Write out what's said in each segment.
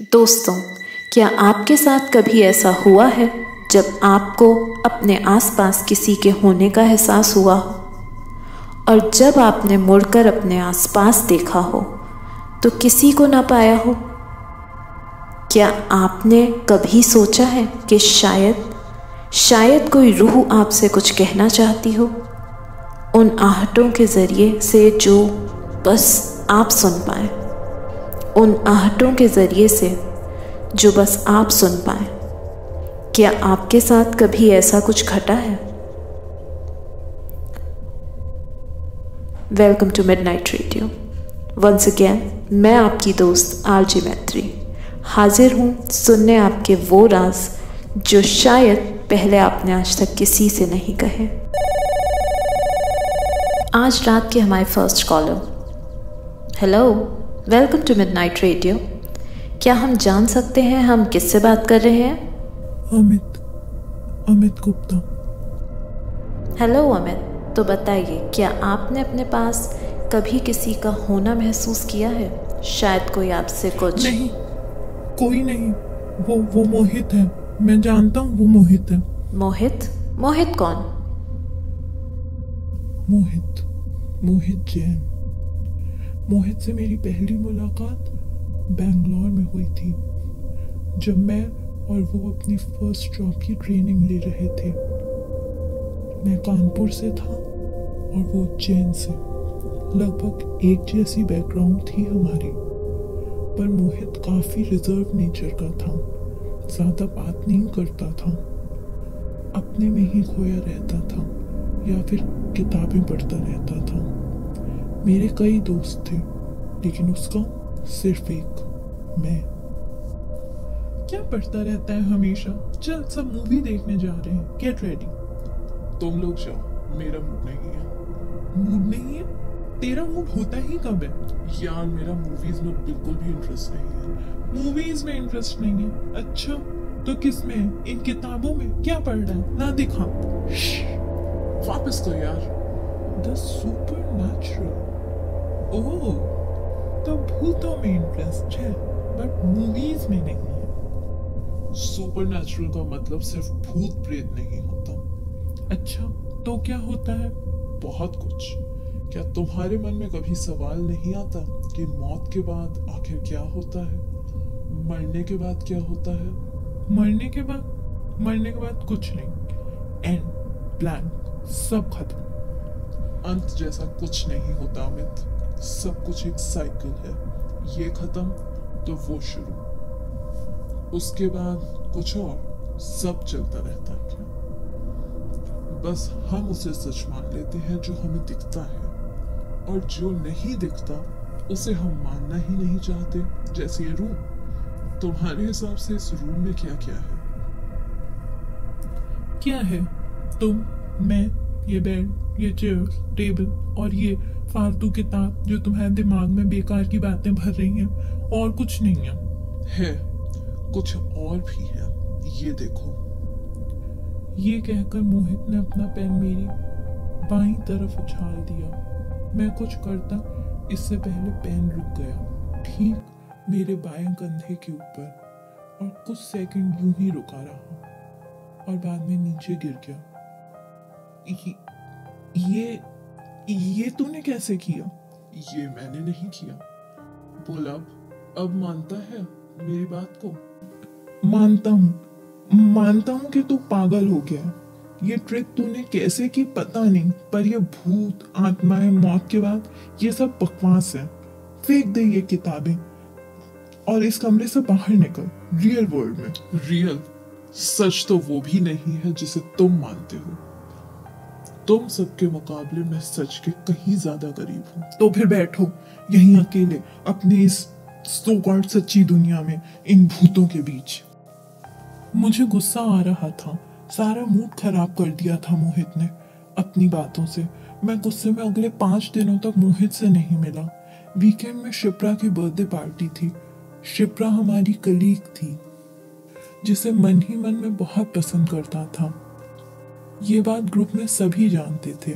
दोस्तों, क्या आपके साथ कभी ऐसा हुआ है जब आपको अपने आसपास किसी के होने का एहसास हुआ हो? और जब आपने मुड़कर अपने आसपास देखा हो तो किसी को ना पाया हो? क्या आपने कभी सोचा है कि शायद शायद कोई रूह आपसे कुछ कहना चाहती हो? उन आहटों के ज़रिए से जो बस आप सुन पाए। उन आहटों के ज़रिए से जो बस आप सुन पाए। क्या आपके साथ कभी ऐसा कुछ घटा है? Welcome to midnight radio once again मैं आपकी दोस्त आरजी मैत्री हाजिर हूँ सुनने आपके वो राज जो शायद पहले आपने आज तक किसी से नहीं कहे। आज रात के हमारे first caller hello welcome to midnight radio क्या हम जान सकते हैं हम किससे बात कर रहे हैं? अमित अमित गुप्ता। हेलो अमित तो बताइए क्या आपने अपने पास कभी किसी का होना महसूस किया है? शायद कोई आपसे कुछ नहीं कोई नहीं। वो वो मोहित है। मैं जानता हूँ वो मोहित है। मोहित? मोहित कौन? मोहित मोहित जैन। मोहित से मेरी पहली मुलाकात बेंगलोर में हुई थी, जब मैं और वो अपनी फ़र्स्ट जॉब की ट्रेनिंग ले रहे थे। मैं कानपुर से था और वो उज्जैन से। लगभग एक जैसी बैकग्राउंड थी हमारी, पर मोहित काफ़ी रिज़र्व नेचर का था, ज़्यादा बात नहीं करता था। अपने में ही खोया रहता था, या फिर किताबें पढ़ता रहता था। मेरे कई दोस्त थे लेकिन उसका सिर्फ़ एक मैं। क्या पढ़ता रहता है हमेशा? चल सब मूवी देखने जा रहे हैं। गेट रेडी तुम लोग जाओ। मेरा मूड नहीं है। मूड नहीं है? तेरा मूड होता ही कब है? यार मेरा मूवीज़ में बिल्कुल भी इंटरेस्ट नहीं है। मूवीज़ में इंटरेस्ट नहीं है? अच्छा तो किसमें इन किताबों में? क्या पढ़ रहा है? ना दिखा। वापस तो यार। द सुपर नेचुरल ओह तो भूतों में इंटरेस्ट है बट मूवीज़ में नहीं है। सुपर नेचुरल का मतलब सिर्फ़ भूत प्रेत नहीं होता। अच्छा तो क्या होता है? बहुत कुछ। क्या तुम्हारे मन में कभी सवाल नहीं आता कि मौत के बाद आखिर क्या होता है? मरने के बाद क्या होता है? मरने के बाद? मरने के बाद कुछ नहीं। एंड ब्लैंक सब खत्म। अंत जैसा कुछ नहीं होता अमित। सब कुछ एक साइकिल है। ये खत्म तो वो शुरू। उसके बाद कुछ और, सब चलता रहता है। बस हम उसे सच मान लेते हैं जो हमें दिखता है। और जो नहीं दिखता, उसे हम मानना ही नहीं चाहते। जैसे ये रूम तुम्हारे हिसाब से इस रूम में क्या क्या है? क्या है? तुम, मैं ये बेड ये चेयर टेबल और ये फालतू किताब जो तुम्हारे दिमाग में बेकार की बातें भर रही हैं और कुछ नहीं है। है कुछ और भी है ये देखो। ये कहकर मोहित ने अपना पेन मेरी बाई तरफ़ उछाल दिया। मैं कुछ करता इससे पहले पेन रुक गया। ठीक मेरे बाएँ कंधे के ऊपर और कुछ सेकंड यूँ ही रुका रहा। और बाद में नीचे गिर गया। ये ये तूने कैसे किया? ये मैंने नहीं किया। बोल अब अब मानता है मेरी बात को? मानता हूँ। मानता हूँ कि तू पागल हो गया। ये ट्रिक तूने कैसे की पता नहीं पर ये भूत आत्माएँ मौत के बाद ये सब बकवास है। फेंक दे ये किताबें और इस कमरे से बाहर निकल रियल वर्ल्ड में। रियल सच तो वो भी नहीं है जिसे तुम मानते हो। तुम सबके मुकाबले में सच के कहीं ज़्यादा करीब हो। तो फिर बैठो। यहीं अकेले अपनी इस सो सच्ची दुनिया में इन भूतों के बीच। मुझे गुस्सा आ रहा था। सारा मूड खराब कर दिया था मोहित ने अपनी बातों से। मैं गुस्से में अगले पाँच दिनों तक मोहित से नहीं मिला। वीकेंड में शिप्रा की बर्थडे पार्टी थी। शिप्रा हमारी कलीग थी जिसे मन ही मन में बहुत पसंद करता था। ये बात ग्रुप में सभी जानते थे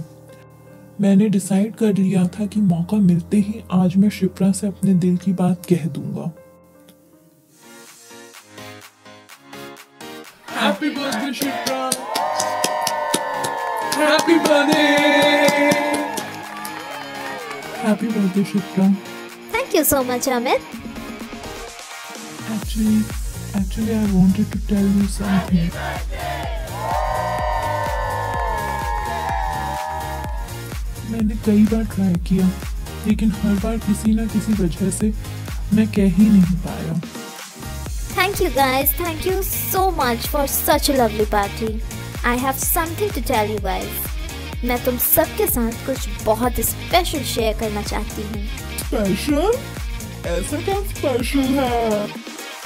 मैंने डिसाइड कर लिया था कि मौका मिलते ही आज मैं शिप्रा से अपने दिल की बात कह दूँगा Happy birthday, Shipra! Happy birthday! Happy birthday, Shipra! Thank you so much, Amit. Actually, actually, I wanted to tell you something. कई बार ट्राई किया लेकिन हर बार किसी ना किसी वजह से मैं कह ही नहीं पाया। Thank you guys. Thank you so much for such a lovely party. I have something to tell you guys. मैं तुम सबके साथ कुछ बहुत स्पेशल शेयर करना चाहती हूँ। स्पेशल ऐसा क्या स्पेशल है?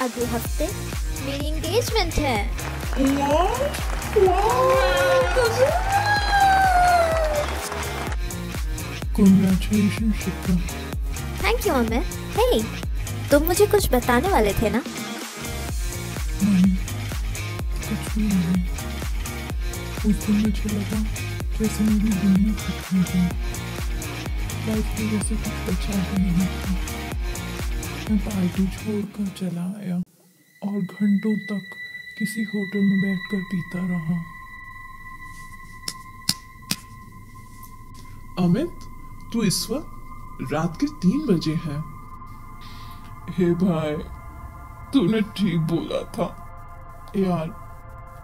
अगले हफ़्ते मेरी एंगेजमेंट है। Congratulations, Shikha. Thank you Amit hey तुम मुझे कुछ बताने वाले थे ना? नहीं कुछ भी नहीं। उस दिन मुझे लगा जैसे मेरी दुनिया खत्म हो गई। लाइफ में जैसे कुछ बचा ही नहीं था। मैं पार्टी छोड़कर चला आया और घंटों तक किसी होटल में बैठकर पीता रहा। अमित? तू इस वक्त रात के तीन बजे हैं। हे भाई, तूने ठीक बोला था। यार,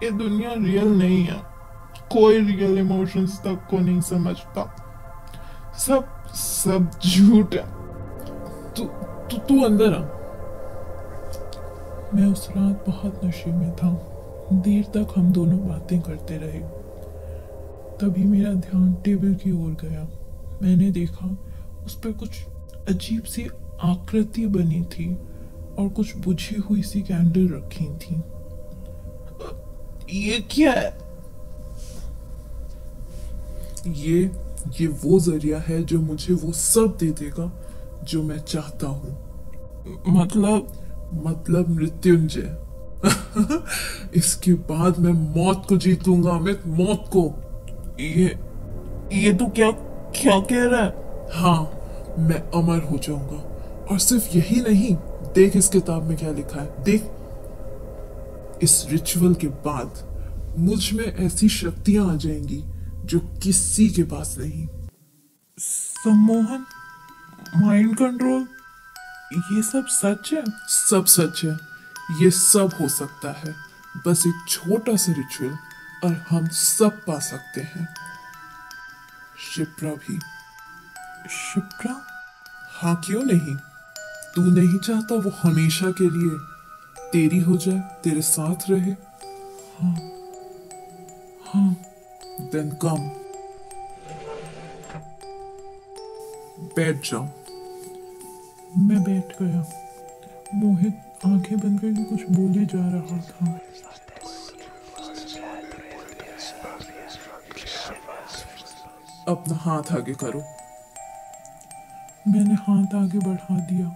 ये दुनिया रियल नहीं है। कोई रियल इमोशंस तक को नहीं समझता। सब सब झूठ है। तू तू तू अंदर आ। मैं उस रात बहुत नशे में था। देर तक हम दोनों बातें करते रहे। तभी मेरा ध्यान टेबल की ओर गया। मैंने देखा, उस पर कुछ अजीब सी आकृति बनी थी और कुछ बुझी हुई सी कैंडल रखी थी। ये क्या है? ये ये वो ज़रिया है जो मुझे वो सब दे देगा जो मैं चाहता हूँ। मतलब? मतलब मृत्युंजय। इसके बाद मैं मौत को जीतूँगा, अमित, मौत को। ये ये तो क्या क्या कह रहा है? हाँ मैं अमर हो जाऊँगा। और सिर्फ़ यही नहीं देख इस किताब में क्या लिखा है। देख इस रिचुअल के बाद मुझमें ऐसी शक्तियाँ आ जाएँगी जो किसी के पास नहीं। सम्मोहन माइंड कंट्रोल ये सब सच है? सब सच है। ये सब हो सकता है। बस एक छोटा सा रिचुअल और हम सब पा सकते हैं। शिप्रा भी। शिप्रा? हाँ क्यों नहीं? तू नहीं चाहता वो हमेशा के लिए तेरी हो जाए, तेरे साथ रहे? हाँ हाँ देन कम बैठ जाओ। मैं बैठ गया। मोहित आँखें बंद करके कुछ बोले जा रहा था। अपना हाथ आगे करो। मैंने हाथ आगे बढ़ा दिया।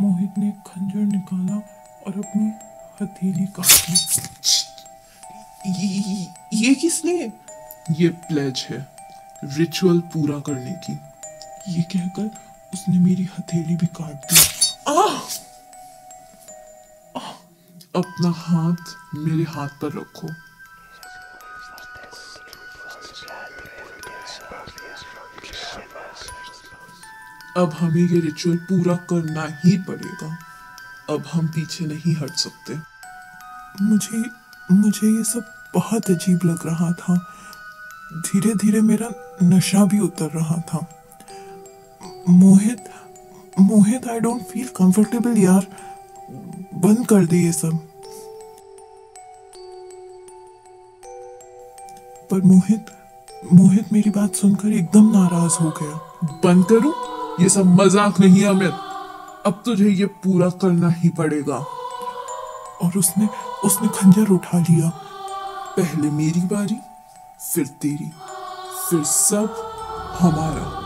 मोहित ने खंजर निकाला और अपनी हथेली काट ली। ये, ये किस लिए ये प्लेज है रिचुअल पूरा करने की। ये कहकर उसने मेरी हथेली भी काट दी। आह! आह! अपना हाथ मेरे हाथ पर रखो। अब हमें ये रिचुअल पूरा करना ही पड़ेगा। अब हम पीछे नहीं हट सकते। मुझे मुझे ये सब बहुत अजीब लग रहा था। धीरे धीरे मेरा नशा भी उतर रहा था। Mohit Mohit I don't feel comfortable यार। बंद कर दे ये सब। पर मोहित मोहित मेरी बात सुनकर एकदम नाराज़ हो गया। बंद करूँ? ये सब मज़ाक नहीं अमित। अब तुझे ये पूरा करना ही पड़ेगा। और उसने उसने खंजर उठा लिया। पहले मेरी बारी, फिर तेरी, फिर सब हमारा।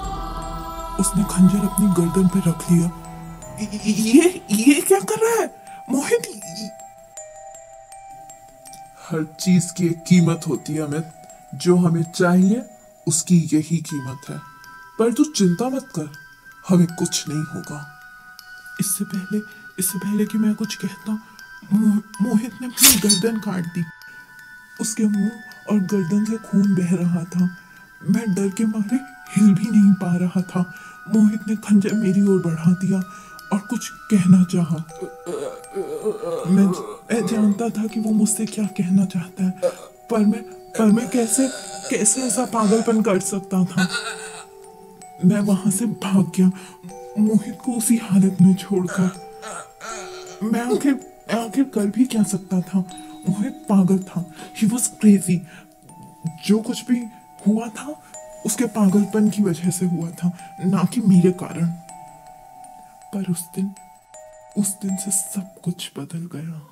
उसने खंजर अपनी गर्दन पे रख लिया। ये ये क्या कर रहा है? मोहित हर चीज़ की एक कीमत होती है अमित। जो हमें चाहिए, उसकी यही कीमत है। पर तू चिंता मत कर। हमें कुछ नहीं होगा। इससे पहले इससे पहले कि मैं कुछ कहता मोहित ने अपनी गर्दन काट दी। उसके मुँह और गर्दन से खून बह रहा था। मैं डर के मारे हिल भी नहीं पा रहा था। मोहित ने खंजर मेरी ओर बढ़ा दिया और कुछ कहना चाहा। मैं मैं जानता था कि वो मुझसे क्या कहना चाहता है, पर मैं पर मैं कैसे कैसे ऐसा पागलपन कर सकता था? मैं वहाँ से भाग गया, मोहित को उसी हालत में छोड़कर। मैं आखिर आखिर कर भी क्या सकता था? मोहित पागल था। ही वॉज़ क्रेजी जो कुछ भी हुआ था, उसके पागलपन की वजह से हुआ था, ना कि मेरे कारण। पर उस दिन उस दिन से सब कुछ बदल गया।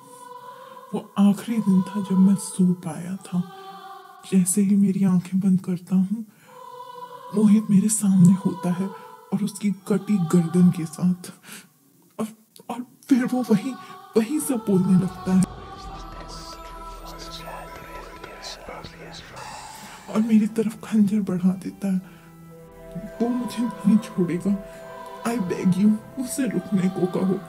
वो आखिरी दिन था जब मैं सो पाया था। जैसे ही मेरी आँखें बंद करता हूँ मोहित मेरे सामने होता है और उसकी कटी गर्दन के साथ। और और फिर वो वही वही सब बोलने लगता है। और मेरी तरफ़ खंजर बढ़ा देता है। वो मुझे नहीं छोड़ेगा। आई बेग यू उसे रुकने को कहो।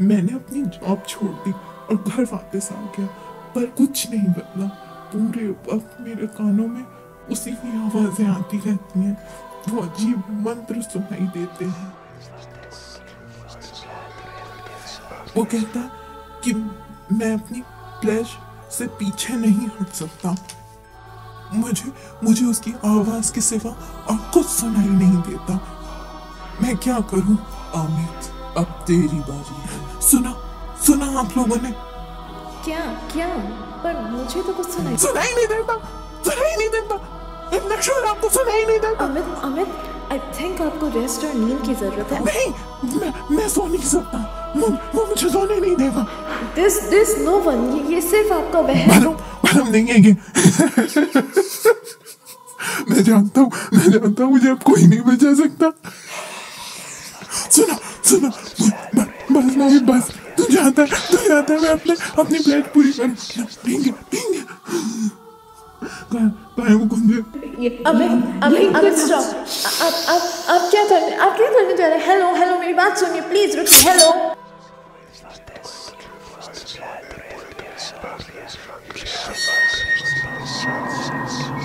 मैंने अपनी जॉब छोड़ दी और घर वापस आ गया, पर कुछ नहीं बदला। पूरे वक्त मेरे कानों में उसी की आवाज़ें आती रहती हैं। वो अजीब मंत्र सुनाई देते हैं। वो कहता कि मैं अपनी प्लेज से पीछे नहीं हट सकता। मुझे मुझे उसकी आवाज़ के सिवा और कुछ सुनाई नहीं देता। मैं क्या करूँ? अमित अब तेरी बारी है। सुना सुना आप लोगों ने? क्या क्या? पर मुझे तो कुछ सुनाई सुनाई नहीं देता सुनाई नहीं देता। इतना आपको सुनाई नहीं देता अमित अमित आई थिंक आपको रेस्ट और नींद की ज़रूरत है। नहीं मैं मैं सो नहीं सकता। वो, वो मुझे सोने नहीं देगा। दिस दिस नो वन ये, ये सिर्फ़ आपका वहम मालूम मालूम नहीं है ये। मैं जानता हूँ मैं जानता हूँ मुझे अब कोई नहीं बचा सकता। सुनो सुनो बस मोहित बस। तू जानता है तू जानता है मैं अपने अपनी प्लेट पूरी कर पीएँगे पीएँगे कहाँ कहाँ वो घूम अबे अबे अबे स्टॉप अब अब अब क्या करने आप क्या करने जा रहे हेलो हेलो मेरी बात सुनिए प्लीज़ रुकिए हेलो Yes, yes.